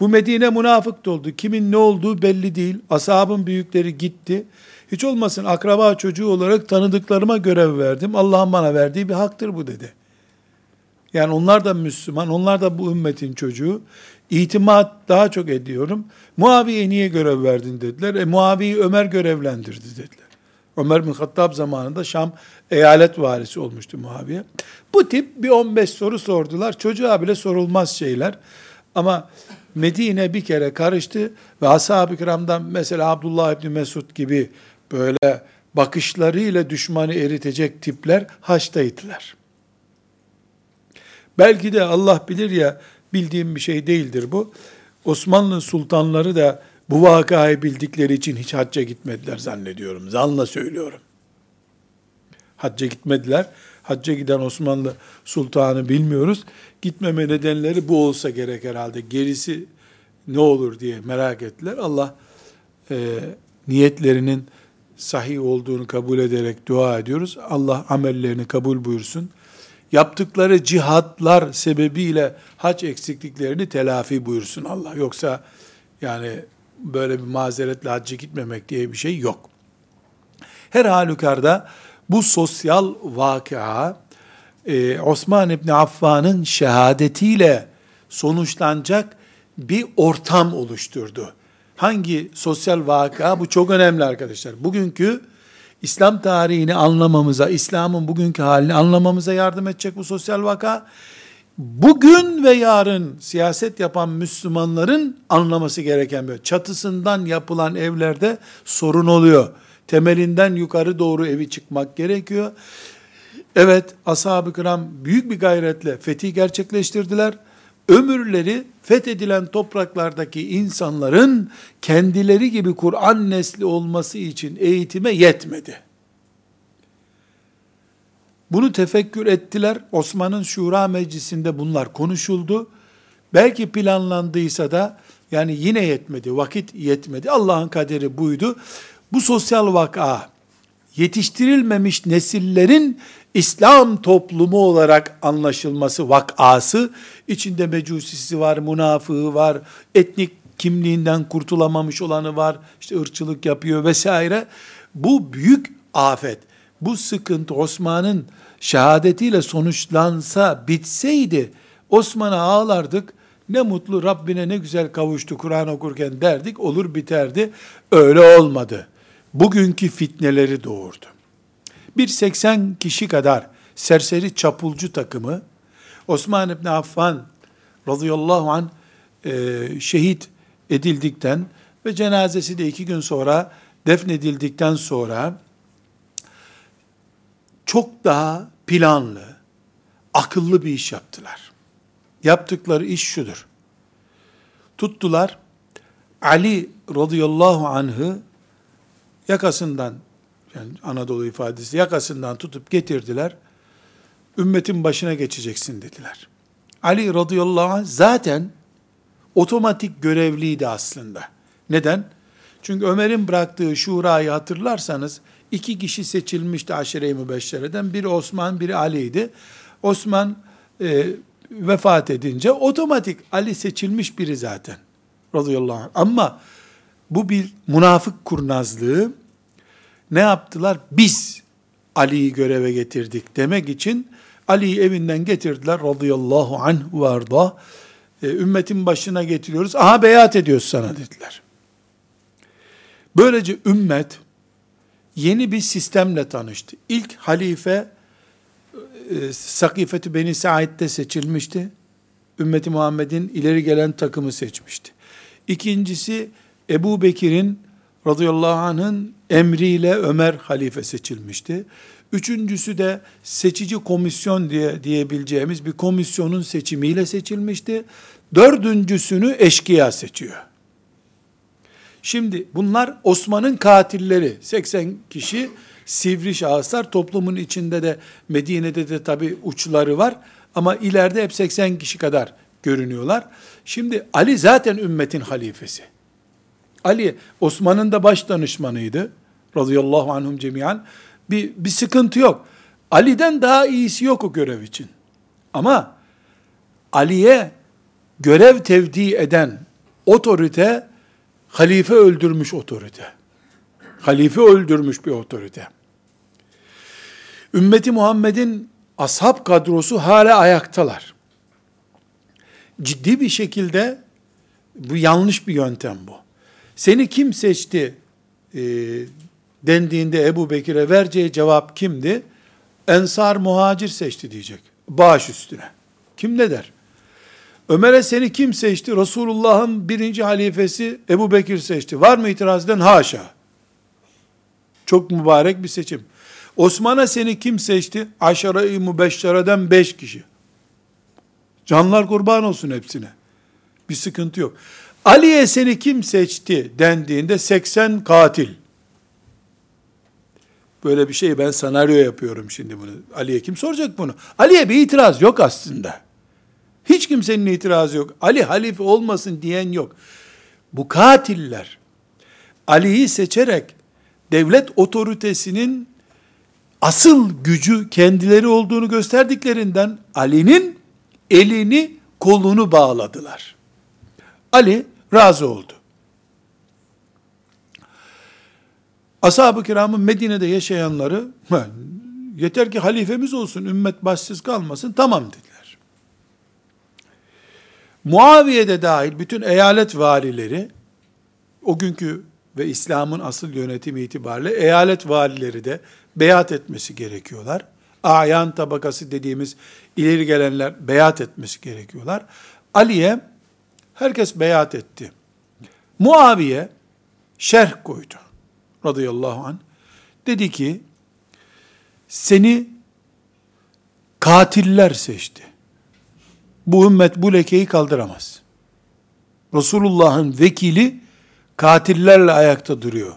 Bu Medine münafık doldu. Kimin ne olduğu belli değil. Ashabın büyükleri gitti. Hiç olmasın akraba çocuğu olarak tanıdıklarıma görev verdim. Allah'ın bana verdiği bir haktır bu dedi. Yani onlar da Müslüman, onlar da bu ümmetin çocuğu. İtimat daha çok ediyorum. Muaviye niye görev verdin dediler. E Muaviye'yi Ömer görevlendirdi dediler. Ömer bin Hattab zamanında Şam eyalet varisi olmuştu Muaviye. Bu tip bir 15 soru sordular. Çocuğa bile sorulmaz şeyler. Ama Medine bir kere karıştı ve ashab-ı kiramdan mesela Abdullah İbni Mesud gibi böyle bakışlarıyla düşmanı eritecek tipler haçtaydılar. Belki de Allah bilir ya bildiğim bir şey değildir bu. Osmanlı sultanları da bu vakayı bildikleri için hiç hacca gitmediler zannediyorum. Zanla söylüyorum. Hacca gitmediler. Hacca giden Osmanlı sultanı bilmiyoruz. Gitmeme nedenleri bu olsa gerek herhalde. Gerisi ne olur diye merak ettiler. Allah e, niyetlerinin sahih olduğunu kabul ederek dua ediyoruz. Allah amellerini kabul buyursun. Yaptıkları cihatlar sebebiyle hac eksikliklerini telafi buyursun Allah. Yoksa yani böyle bir mazeretle hacca gitmemek diye bir şey yok. Her halükarda bu sosyal vakıa e, Osman İbni Affan'ın şehadetiyle sonuçlanacak bir ortam oluşturdu. Hangi sosyal vaka? Bu çok önemli arkadaşlar. Bugünkü İslam tarihini anlamamıza, İslam'ın bugünkü halini anlamamıza yardım edecek bu sosyal vaka. Bugün ve yarın siyaset yapan Müslümanların anlaması gereken bir çatısından yapılan evlerde sorun oluyor. Temelinden yukarı doğru evi çıkmak gerekiyor. Evet, ashab-ı kiram büyük bir gayretle fethi gerçekleştirdiler ömürleri fethedilen topraklardaki insanların kendileri gibi Kur'an nesli olması için eğitime yetmedi. Bunu tefekkür ettiler. Osman'ın Şura Meclisi'nde bunlar konuşuldu. Belki planlandıysa da yani yine yetmedi, vakit yetmedi. Allah'ın kaderi buydu. Bu sosyal vaka yetiştirilmemiş nesillerin İslam toplumu olarak anlaşılması vakası, içinde mecusisi var, münafığı var, etnik kimliğinden kurtulamamış olanı var, işte ırkçılık yapıyor vesaire. Bu büyük afet. Bu sıkıntı Osman'ın şehadetiyle sonuçlansa, bitseydi, Osman'a ağlardık, ne mutlu Rabbine ne güzel kavuştu Kur'an okurken derdik, olur biterdi. Öyle olmadı. Bugünkü fitneleri doğurdu. Bir 80 kişi kadar serseri çapulcu takımı Osman İbni Affan radıyallahu an e, şehit edildikten ve cenazesi de iki gün sonra defnedildikten sonra çok daha planlı, akıllı bir iş yaptılar. Yaptıkları iş şudur. Tuttular, Ali radıyallahu anh'ı yakasından, yani Anadolu ifadesi yakasından tutup getirdiler. Ümmetin başına geçeceksin dediler. Ali radıyallahu anh zaten otomatik görevliydi aslında. Neden? Çünkü Ömer'in bıraktığı şurayı hatırlarsanız iki kişi seçilmişti aşire-i mübeşşereden. Biri Osman, biri Ali'ydi. Osman e, vefat edince otomatik Ali seçilmiş biri zaten. Radıyallahu anh. Ama bu bir münafık kurnazlığı. Ne yaptılar? Biz Ali'yi göreve getirdik demek için Ali'yi evinden getirdiler radıyallahu anh varda. E, ümmetin başına getiriyoruz. Aha beyat ediyoruz sana dediler. Böylece ümmet yeni bir sistemle tanıştı. İlk halife e, Sakifetü Beni Said'de seçilmişti. Ümmeti Muhammed'in ileri gelen takımı seçmişti. İkincisi Ebu Bekir'in radıyallahu anh'ın emriyle Ömer halife seçilmişti. Üçüncüsü de seçici komisyon diye diyebileceğimiz bir komisyonun seçimiyle seçilmişti. Dördüncüsünü eşkıya seçiyor. Şimdi bunlar Osman'ın katilleri. 80 kişi sivri şahıslar. Toplumun içinde de Medine'de de tabi uçları var. Ama ileride hep 80 kişi kadar görünüyorlar. Şimdi Ali zaten ümmetin halifesi. Ali Osman'ın da baş danışmanıydı. Radıyallahu anhum cemiyan. Bir, bir sıkıntı yok. Ali'den daha iyisi yok o görev için. Ama Ali'ye görev tevdi eden otorite halife öldürmüş otorite. Halife öldürmüş bir otorite. Ümmeti Muhammed'in ashab kadrosu hala ayaktalar. Ciddi bir şekilde bu yanlış bir yöntem bu. Seni kim seçti e, dendiğinde Ebu Bekir'e vereceği cevap kimdi? Ensar muhacir seçti diyecek. Bağış üstüne. Kim ne der? Ömer'e seni kim seçti? Resulullah'ın birinci halifesi Ebu Bekir seçti. Var mı itiraz eden? Haşa. Çok mübarek bir seçim. Osman'a seni kim seçti? Aşara-i mübeşşereden beş kişi. Canlar kurban olsun hepsine. Bir sıkıntı yok. Ali'ye seni kim seçti dendiğinde 80 katil. Böyle bir şey ben senaryo yapıyorum şimdi bunu. Ali'ye kim soracak bunu? Ali'ye bir itiraz yok aslında. Hiç kimsenin itirazı yok. Ali halife olmasın diyen yok. Bu katiller Ali'yi seçerek devlet otoritesinin asıl gücü kendileri olduğunu gösterdiklerinden Ali'nin elini kolunu bağladılar. Ali razı oldu. Ashab-ı kiramın Medine'de yaşayanları yeter ki halifemiz olsun, ümmet başsız kalmasın, tamam dediler. Muaviye'de dahil bütün eyalet valileri, o günkü ve İslam'ın asıl yönetimi itibariyle eyalet valileri de beyat etmesi gerekiyorlar. Ayan tabakası dediğimiz ileri gelenler beyat etmesi gerekiyorlar. Ali'ye herkes beyat etti. Muaviye şerh koydu radıyallahu an. Dedi ki seni katiller seçti. Bu ümmet bu lekeyi kaldıramaz. Resulullah'ın vekili katillerle ayakta duruyor.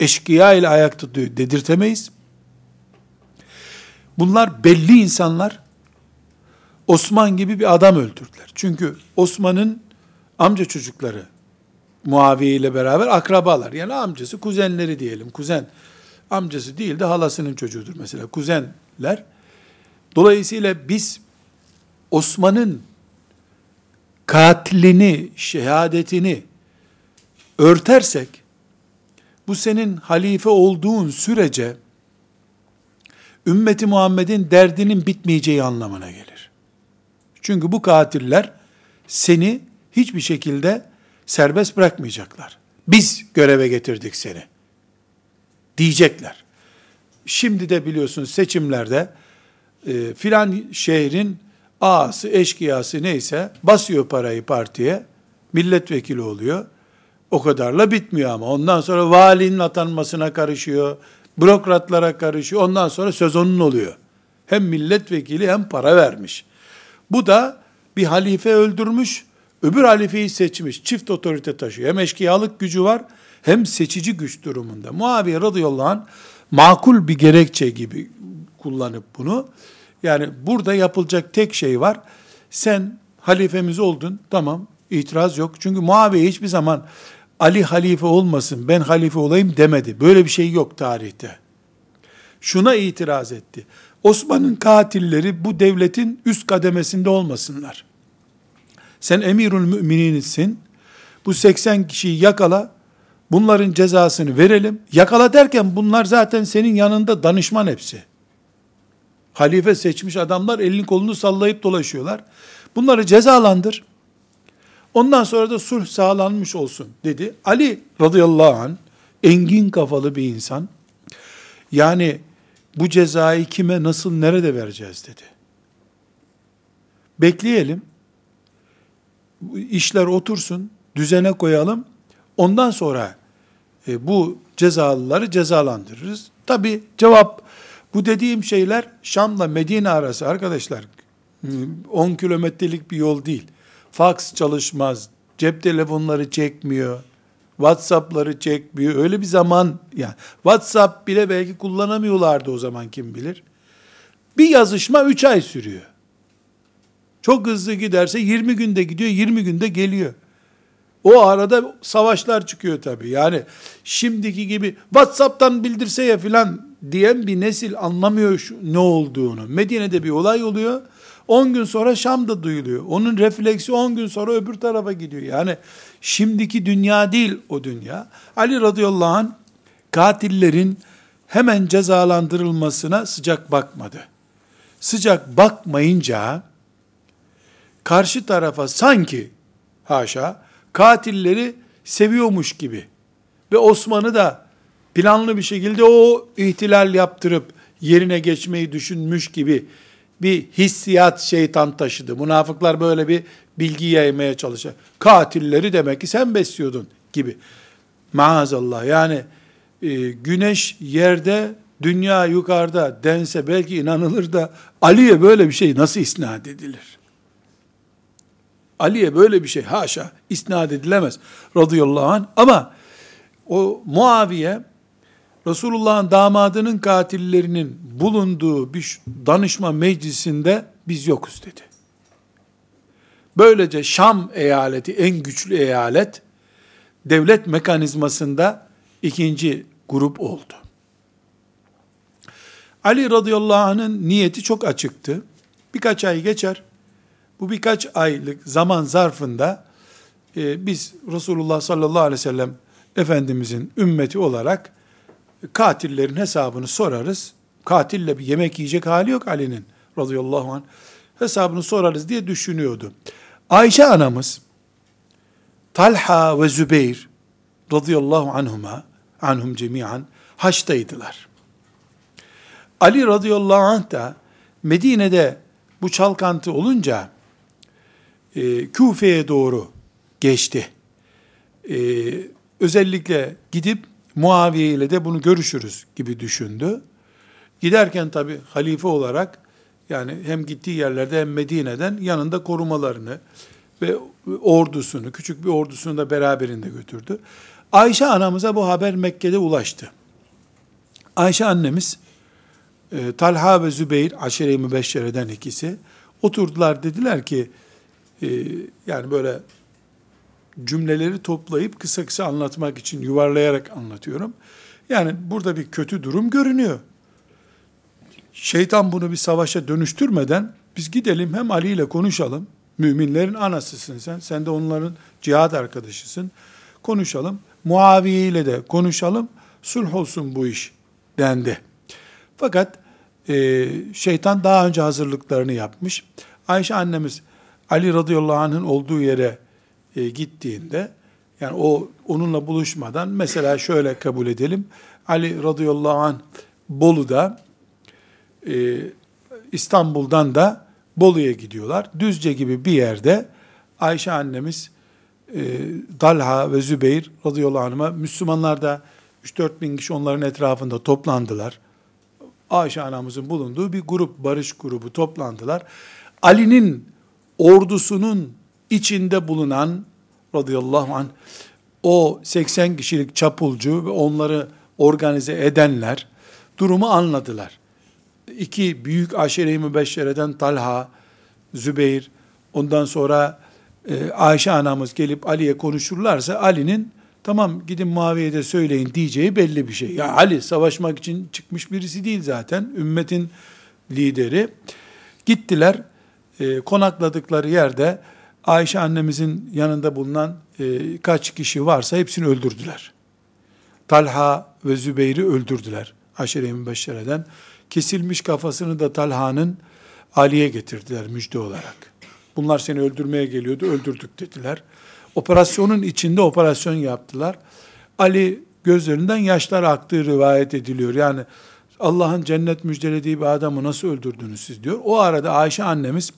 Eşkıya ile ayakta duruyor. Dedirtemeyiz. Bunlar belli insanlar. Osman gibi bir adam öldürdüler. Çünkü Osman'ın amca çocukları Muaviye ile beraber akrabalar. Yani amcası, kuzenleri diyelim. Kuzen amcası değil de halasının çocuğudur mesela. Kuzenler. Dolayısıyla biz Osman'ın katlini, şehadetini örtersek, bu senin halife olduğun sürece, ümmeti Muhammed'in derdinin bitmeyeceği anlamına gelir. Çünkü bu katiller seni hiçbir şekilde serbest bırakmayacaklar. Biz göreve getirdik seni. Diyecekler. Şimdi de biliyorsunuz seçimlerde e, filan şehrin ağası, eşkıyası neyse basıyor parayı partiye, milletvekili oluyor. O kadarla bitmiyor ama. Ondan sonra valinin atanmasına karışıyor, bürokratlara karışıyor. Ondan sonra söz onun oluyor. Hem milletvekili hem para vermiş. Bu da bir halife öldürmüş, öbür halifeyi seçmiş. Çift otorite taşıyor. Hem eşkıyalık gücü var, hem seçici güç durumunda. Muaviye radıyallahu anh makul bir gerekçe gibi kullanıp bunu yani burada yapılacak tek şey var. Sen halifemiz oldun. Tamam. itiraz yok. Çünkü Muaviye hiçbir zaman Ali halife olmasın, ben halife olayım demedi. Böyle bir şey yok tarihte. Şuna itiraz etti. Osman'ın katilleri bu devletin üst kademesinde olmasınlar. Sen emirül mümininsin. Bu 80 kişiyi yakala. Bunların cezasını verelim. Yakala derken bunlar zaten senin yanında danışman hepsi. Halife seçmiş adamlar elini kolunu sallayıp dolaşıyorlar. Bunları cezalandır. Ondan sonra da sulh sağlanmış olsun dedi. Ali radıyallahu an engin kafalı bir insan. Yani bu cezayı kime nasıl nerede vereceğiz dedi. Bekleyelim. İşler otursun, düzene koyalım. Ondan sonra e, bu cezalıları cezalandırırız. Tabi cevap bu dediğim şeyler Şam'la Medine arası arkadaşlar 10 kilometrelik bir yol değil. Fax çalışmaz, cep telefonları çekmiyor, WhatsApp'ları çekmiyor. Öyle bir zaman yani WhatsApp bile belki kullanamıyorlardı o zaman kim bilir. Bir yazışma 3 ay sürüyor. Çok hızlı giderse 20 günde gidiyor, 20 günde geliyor. O arada savaşlar çıkıyor tabii. Yani şimdiki gibi WhatsApp'tan bildirse ya filan diyen bir nesil anlamıyor şu, ne olduğunu. Medine'de bir olay oluyor. 10 gün sonra Şam'da duyuluyor. Onun refleksi 10 gün sonra öbür tarafa gidiyor. Yani şimdiki dünya değil o dünya. Ali radıyallahu anh katillerin hemen cezalandırılmasına sıcak bakmadı. Sıcak bakmayınca karşı tarafa sanki haşa katilleri seviyormuş gibi ve Osman'ı da planlı bir şekilde o ihtilal yaptırıp yerine geçmeyi düşünmüş gibi bir hissiyat şeytan taşıdı. Münafıklar böyle bir bilgi yaymaya çalışıyor. Katilleri demek ki sen besliyordun gibi. Maazallah yani e, güneş yerde dünya yukarıda dense belki inanılır da Ali'ye böyle bir şey nasıl isnat edilir? Ali'ye böyle bir şey haşa isnat edilemez radıyallahu anh ama o Muaviye Resulullah'ın damadının katillerinin bulunduğu bir danışma meclisinde biz yokuz dedi. Böylece Şam eyaleti en güçlü eyalet devlet mekanizmasında ikinci grup oldu. Ali radıyallahu anh'ın niyeti çok açıktı. Birkaç ay geçer. Bu birkaç aylık zaman zarfında e, biz Resulullah sallallahu aleyhi ve sellem Efendimizin ümmeti olarak katillerin hesabını sorarız. Katille bir yemek yiyecek hali yok Ali'nin radıyallahu anh. Hesabını sorarız diye düşünüyordu. Ayşe anamız Talha ve Zübeyir radıyallahu anhuma anhum cemiyan haçtaydılar. Ali radıyallahu anh da Medine'de bu çalkantı olunca e, Küfe'ye doğru geçti. E, özellikle gidip Muaviye ile de bunu görüşürüz gibi düşündü. Giderken tabi halife olarak yani hem gittiği yerlerde hem Medine'den yanında korumalarını ve ordusunu, küçük bir ordusunu da beraberinde götürdü. Ayşe anamıza bu haber Mekke'de ulaştı. Ayşe annemiz, e, Talha ve Zübeyir, aşire-i mübeşşereden ikisi, oturdular dediler ki, e, yani böyle cümleleri toplayıp kısa kısa anlatmak için yuvarlayarak anlatıyorum. Yani burada bir kötü durum görünüyor. Şeytan bunu bir savaşa dönüştürmeden biz gidelim hem Ali ile konuşalım. Müminlerin anasısın sen. Sen de onların cihat arkadaşısın. Konuşalım. Muaviye ile de konuşalım. Sulh olsun bu iş dendi. Fakat e, şeytan daha önce hazırlıklarını yapmış. Ayşe annemiz Ali radıyallahu anh'ın olduğu yere e, gittiğinde yani o onunla buluşmadan mesela şöyle kabul edelim. Ali radıyallahu anh Bolu'da e, İstanbul'dan da Bolu'ya gidiyorlar. Düzce gibi bir yerde Ayşe annemiz e, Dalha ve Zübeyir radıyallahu anh'a Müslümanlar da 3-4 bin kişi onların etrafında toplandılar. Ayşe anamızın bulunduğu bir grup, barış grubu toplandılar. Ali'nin ordusunun içinde bulunan radıyallahu anh o 80 kişilik çapulcu ve onları organize edenler durumu anladılar. İki büyük aşire-i mübeşşereden Talha, Zübeyir, ondan sonra e, Ayşe anamız gelip Ali'ye konuşurlarsa Ali'nin tamam gidin Muaviye'ye de söyleyin diyeceği belli bir şey. Ya Ali savaşmak için çıkmış birisi değil zaten. Ümmetin lideri. Gittiler e, konakladıkları yerde Ayşe annemizin yanında bulunan e, kaç kişi varsa hepsini öldürdüler. Talha ve Zübeyir'i öldürdüler. Aşire-i Mübeşşere'den. Kesilmiş kafasını da Talha'nın Ali'ye getirdiler müjde olarak. Bunlar seni öldürmeye geliyordu, öldürdük dediler. Operasyonun içinde operasyon yaptılar. Ali gözlerinden yaşlar aktığı rivayet ediliyor. Yani Allah'ın cennet müjdelediği bir adamı nasıl öldürdünüz siz diyor. O arada Ayşe annemiz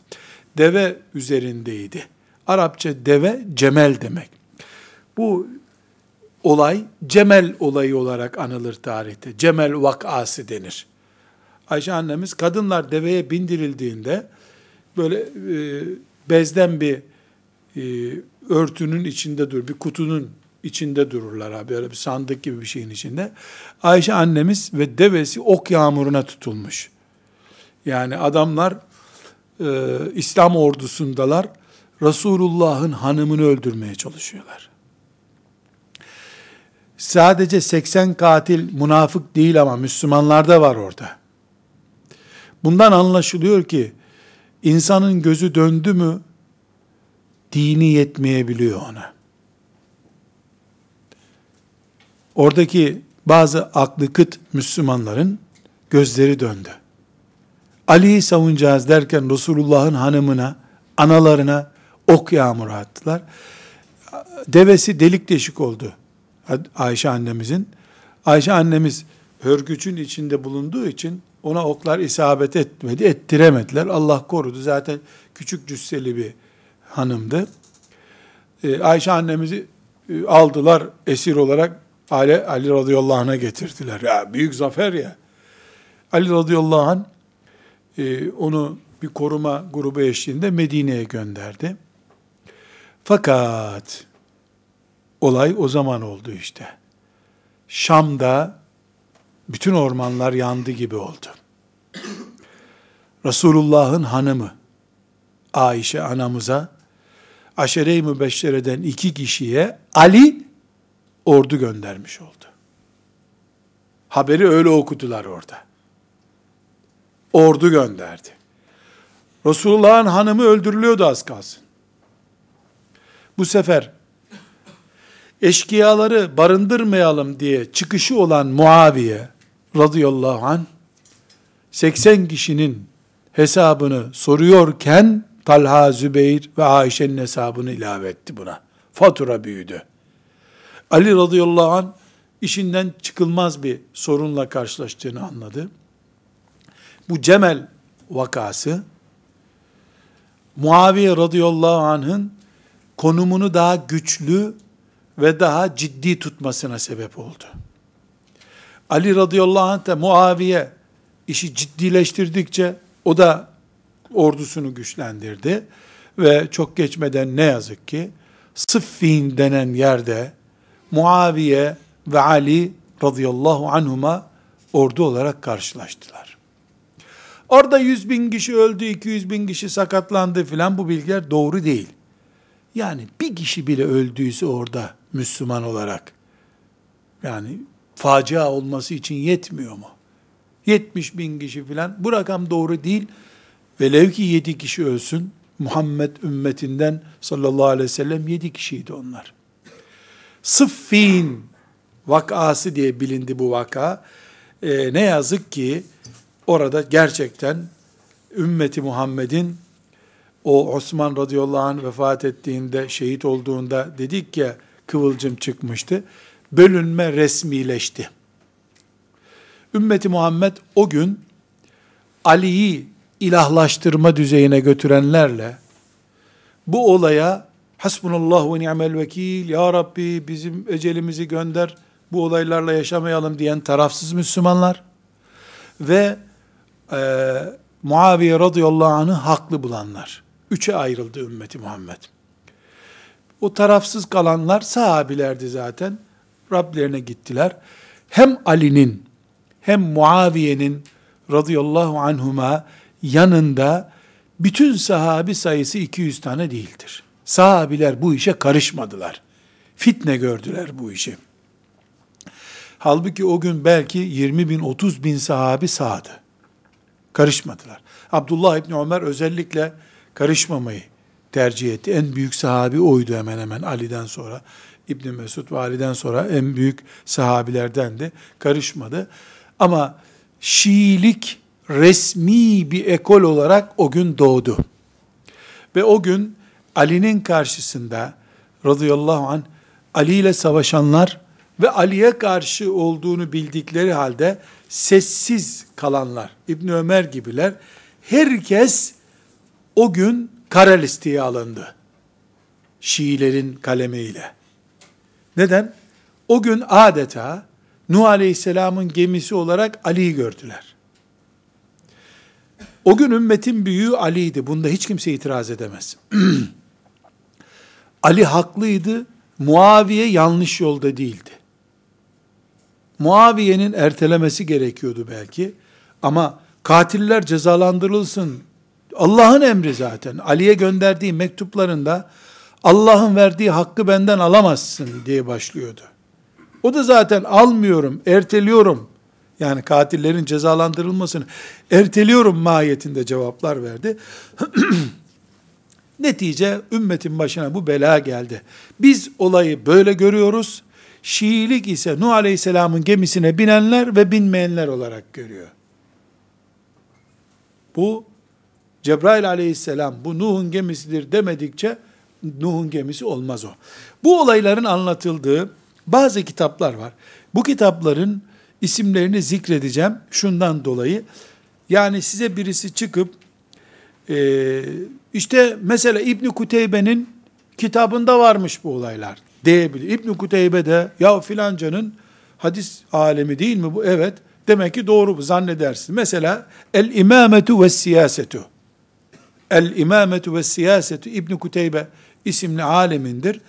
deve üzerindeydi. Arapça deve cemel demek. Bu olay Cemel olayı olarak anılır tarihte. Cemel vakası denir. Ayşe annemiz kadınlar deveye bindirildiğinde böyle e, bezden bir e, örtünün içinde dur, bir kutunun içinde dururlar abi. Böyle bir sandık gibi bir şeyin içinde. Ayşe annemiz ve devesi ok yağmuruna tutulmuş. Yani adamlar e, İslam ordusundalar. Resulullah'ın hanımını öldürmeye çalışıyorlar. Sadece 80 katil münafık değil ama Müslümanlar da var orada. Bundan anlaşılıyor ki insanın gözü döndü mü dini yetmeyebiliyor ona. Oradaki bazı aklı kıt Müslümanların gözleri döndü. Ali'yi savunacağız derken Resulullah'ın hanımına, analarına ok yağmuru attılar. Devesi delik deşik oldu Ayşe annemizin. Ayşe annemiz hörgücün içinde bulunduğu için ona oklar isabet etmedi, ettiremediler. Allah korudu. Zaten küçük cüsseli bir hanımdı. Ee, Ayşe annemizi e, aldılar esir olarak Ali, Ali radıyallahu anh'a getirdiler. Ya büyük zafer ya. Ali radıyallahu anh e, onu bir koruma grubu eşliğinde Medine'ye gönderdi. Fakat olay o zaman oldu işte. Şam'da bütün ormanlar yandı gibi oldu. Resulullah'ın hanımı Ayşe anamıza aşere-i mübeşşereden iki kişiye Ali ordu göndermiş oldu. Haberi öyle okudular orada. Ordu gönderdi. Resulullah'ın hanımı öldürülüyordu az kalsın. Bu sefer eşkıyaları barındırmayalım diye çıkışı olan Muaviye radıyallahu an 80 kişinin hesabını soruyorken Talha, Zübeyir ve Ayşe'nin hesabını ilave etti buna. Fatura büyüdü. Ali radıyallahu an işinden çıkılmaz bir sorunla karşılaştığını anladı. Bu Cemel vakası Muaviye radıyallahu anh'ın konumunu daha güçlü ve daha ciddi tutmasına sebep oldu. Ali radıyallahu anh da Muaviye işi ciddileştirdikçe o da ordusunu güçlendirdi ve çok geçmeden ne yazık ki Sıffin denen yerde Muaviye ve Ali radıyallahu anhuma ordu olarak karşılaştılar. Orada 100 bin kişi öldü, 200 bin kişi sakatlandı filan bu bilgiler doğru değil. Yani bir kişi bile öldüyse orada Müslüman olarak yani facia olması için yetmiyor mu? 70 bin kişi filan bu rakam doğru değil. Velev ki 7 kişi ölsün Muhammed ümmetinden sallallahu aleyhi ve sellem 7 kişiydi onlar. Sıffin vakası diye bilindi bu vaka. Ee, ne yazık ki orada gerçekten ümmeti Muhammed'in o Osman radıyallahu anh vefat ettiğinde, şehit olduğunda dedik ya kıvılcım çıkmıştı. Bölünme resmileşti. Ümmeti Muhammed o gün Ali'yi ilahlaştırma düzeyine götürenlerle bu olaya hasbunallah ve ni'mel vekil ya Rabbi bizim ecelimizi gönder bu olaylarla yaşamayalım diyen tarafsız Müslümanlar ve e, Muaviye radıyallahu anh'ı haklı bulanlar. Üçe ayrıldı ümmeti Muhammed. O tarafsız kalanlar sahabilerdi zaten. Rablerine gittiler. Hem Ali'nin hem Muaviye'nin radıyallahu anhuma yanında bütün sahabi sayısı 200 tane değildir. Sahabiler bu işe karışmadılar. Fitne gördüler bu işi. Halbuki o gün belki 20 bin, 30 bin sahabi sağdı. Karışmadılar. Abdullah İbni Ömer özellikle karışmamayı tercih etti. En büyük sahabi oydu hemen hemen Ali'den sonra. İbni Mesud ve Ali'den sonra en büyük sahabilerdendi. Karışmadı. Ama Şiilik resmi bir ekol olarak o gün doğdu. Ve o gün Ali'nin karşısında radıyallahu an Ali ile savaşanlar ve Ali'ye karşı olduğunu bildikleri halde sessiz kalanlar, İbn Ömer gibiler, herkes o gün kara listeye alındı. Şiilerin kalemiyle. Neden? O gün adeta Nuh Aleyhisselam'ın gemisi olarak Ali'yi gördüler. O gün ümmetin büyüğü Ali'ydi. Bunda hiç kimse itiraz edemez. Ali haklıydı. Muaviye yanlış yolda değildi. Muaviye'nin ertelemesi gerekiyordu belki. Ama katiller cezalandırılsın. Allah'ın emri zaten. Ali'ye gönderdiği mektuplarında Allah'ın verdiği hakkı benden alamazsın diye başlıyordu. O da zaten almıyorum, erteliyorum. Yani katillerin cezalandırılmasını erteliyorum mahiyetinde cevaplar verdi. Netice ümmetin başına bu bela geldi. Biz olayı böyle görüyoruz. Şiilik ise Nuh Aleyhisselam'ın gemisine binenler ve binmeyenler olarak görüyor. Bu Cebrail Aleyhisselam bu Nuh'un gemisidir demedikçe Nuh'un gemisi olmaz o. Bu olayların anlatıldığı bazı kitaplar var. Bu kitapların isimlerini zikredeceğim şundan dolayı. Yani size birisi çıkıp e, işte mesela İbn Kuteybe'nin kitabında varmış bu olaylar diyebilir. İbn Kuteybe de ya filancanın hadis alemi değil mi bu? Evet. Demek ki doğru bu zannedersin. Mesela el imametu ve siyasetu. El imametu ve siyasetu İbn Kuteybe isimli alemindir.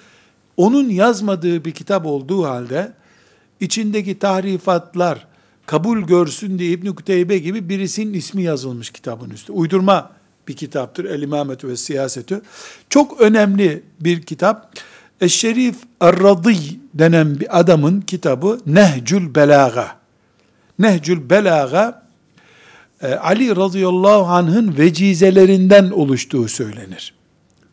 Onun yazmadığı bir kitap olduğu halde içindeki tahrifatlar kabul görsün diye İbn Kuteybe gibi birisinin ismi yazılmış kitabın üstü. Uydurma bir kitaptır. El İmametü ve Siyasetü. Çok önemli bir kitap. Eşşerif Er-Radi denen bir adamın kitabı Nehcül Belaga. Nehcül Belaga e, Ali radıyallahu anh'ın vecizelerinden oluştuğu söylenir.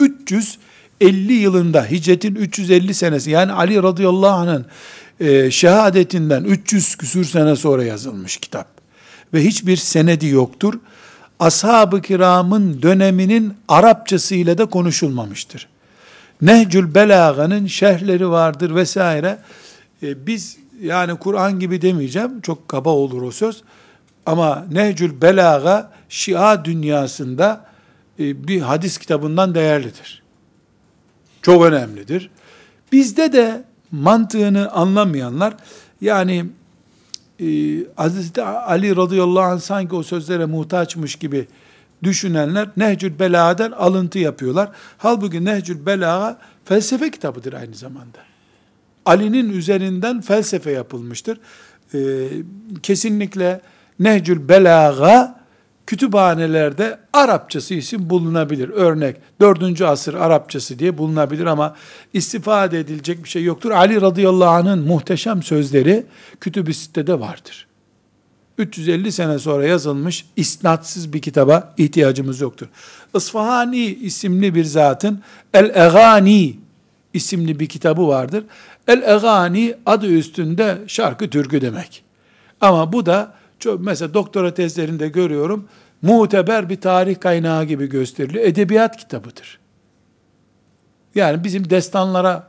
350 yılında hicretin 350 senesi yani Ali radıyallahu anh'ın e, şehadetinden 300 küsür sene sonra yazılmış kitap. Ve hiçbir senedi yoktur. Ashab-ı kiramın döneminin Arapçasıyla da konuşulmamıştır. Nehcül Belaga'nın şerhleri vardır vesaire. E, biz yani Kur'an gibi demeyeceğim, çok kaba olur o söz. Ama Nehcül Belaga Şia dünyasında e, bir hadis kitabından değerlidir. Çok önemlidir. Bizde de mantığını anlamayanlar yani e, Hazreti Ali radıyallahu anh sanki o sözlere muhtaçmış gibi düşünenler Nehcül Belaga'dan alıntı yapıyorlar. Halbuki Nehcül Belaga felsefe kitabıdır aynı zamanda. Ali'nin üzerinden felsefe yapılmıştır. Ee, kesinlikle Nehcül Belaga kütüphanelerde Arapçası isim bulunabilir. Örnek 4. asır Arapçası diye bulunabilir ama istifade edilecek bir şey yoktur. Ali radıyallahu anh'ın muhteşem sözleri kütüb-i sitede vardır. 350 sene sonra yazılmış isnatsız bir kitaba ihtiyacımız yoktur. Isfahani isimli bir zatın El-Egani isimli bir kitabı vardır. El-Egani adı üstünde şarkı türkü demek. Ama bu da çok, mesela doktora tezlerinde görüyorum, muteber bir tarih kaynağı gibi gösteriliyor. Edebiyat kitabıdır. Yani bizim destanlara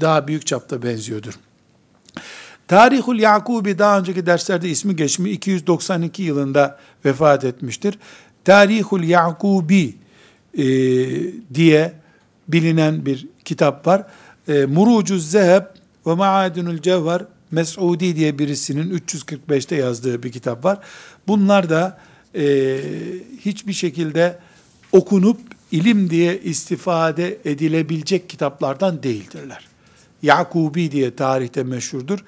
daha büyük çapta benziyordur. Tarihul Yakubi daha önceki derslerde ismi geçmiş 292 yılında vefat etmiştir. Tarihul Yakubi e, diye bilinen bir kitap var. E, Murucuz Zeheb ve Maadinul Cevher Mes'udi diye birisinin 345'te yazdığı bir kitap var. Bunlar da e, hiçbir şekilde okunup ilim diye istifade edilebilecek kitaplardan değildirler. Yakubi diye tarihte meşhurdur.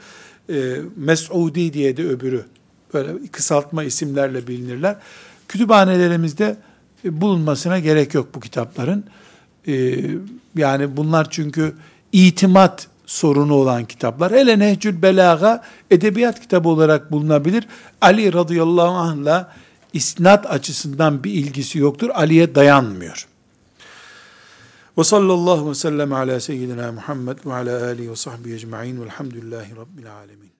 E, Mes'udi diye de öbürü. Böyle kısaltma isimlerle bilinirler. Kütüphanelerimizde e, bulunmasına gerek yok bu kitapların. E, yani bunlar çünkü itimat sorunu olan kitaplar. Hele Nehcül Belaga edebiyat kitabı olarak bulunabilir. Ali radıyallahu anh'la isnat açısından bir ilgisi yoktur. Ali'ye dayanmıyor. Ve sallallahu ve sellem ala seyyidina Muhammed ve ala alihi ve sahbihi ecma'in velhamdülillahi rabbil alemin.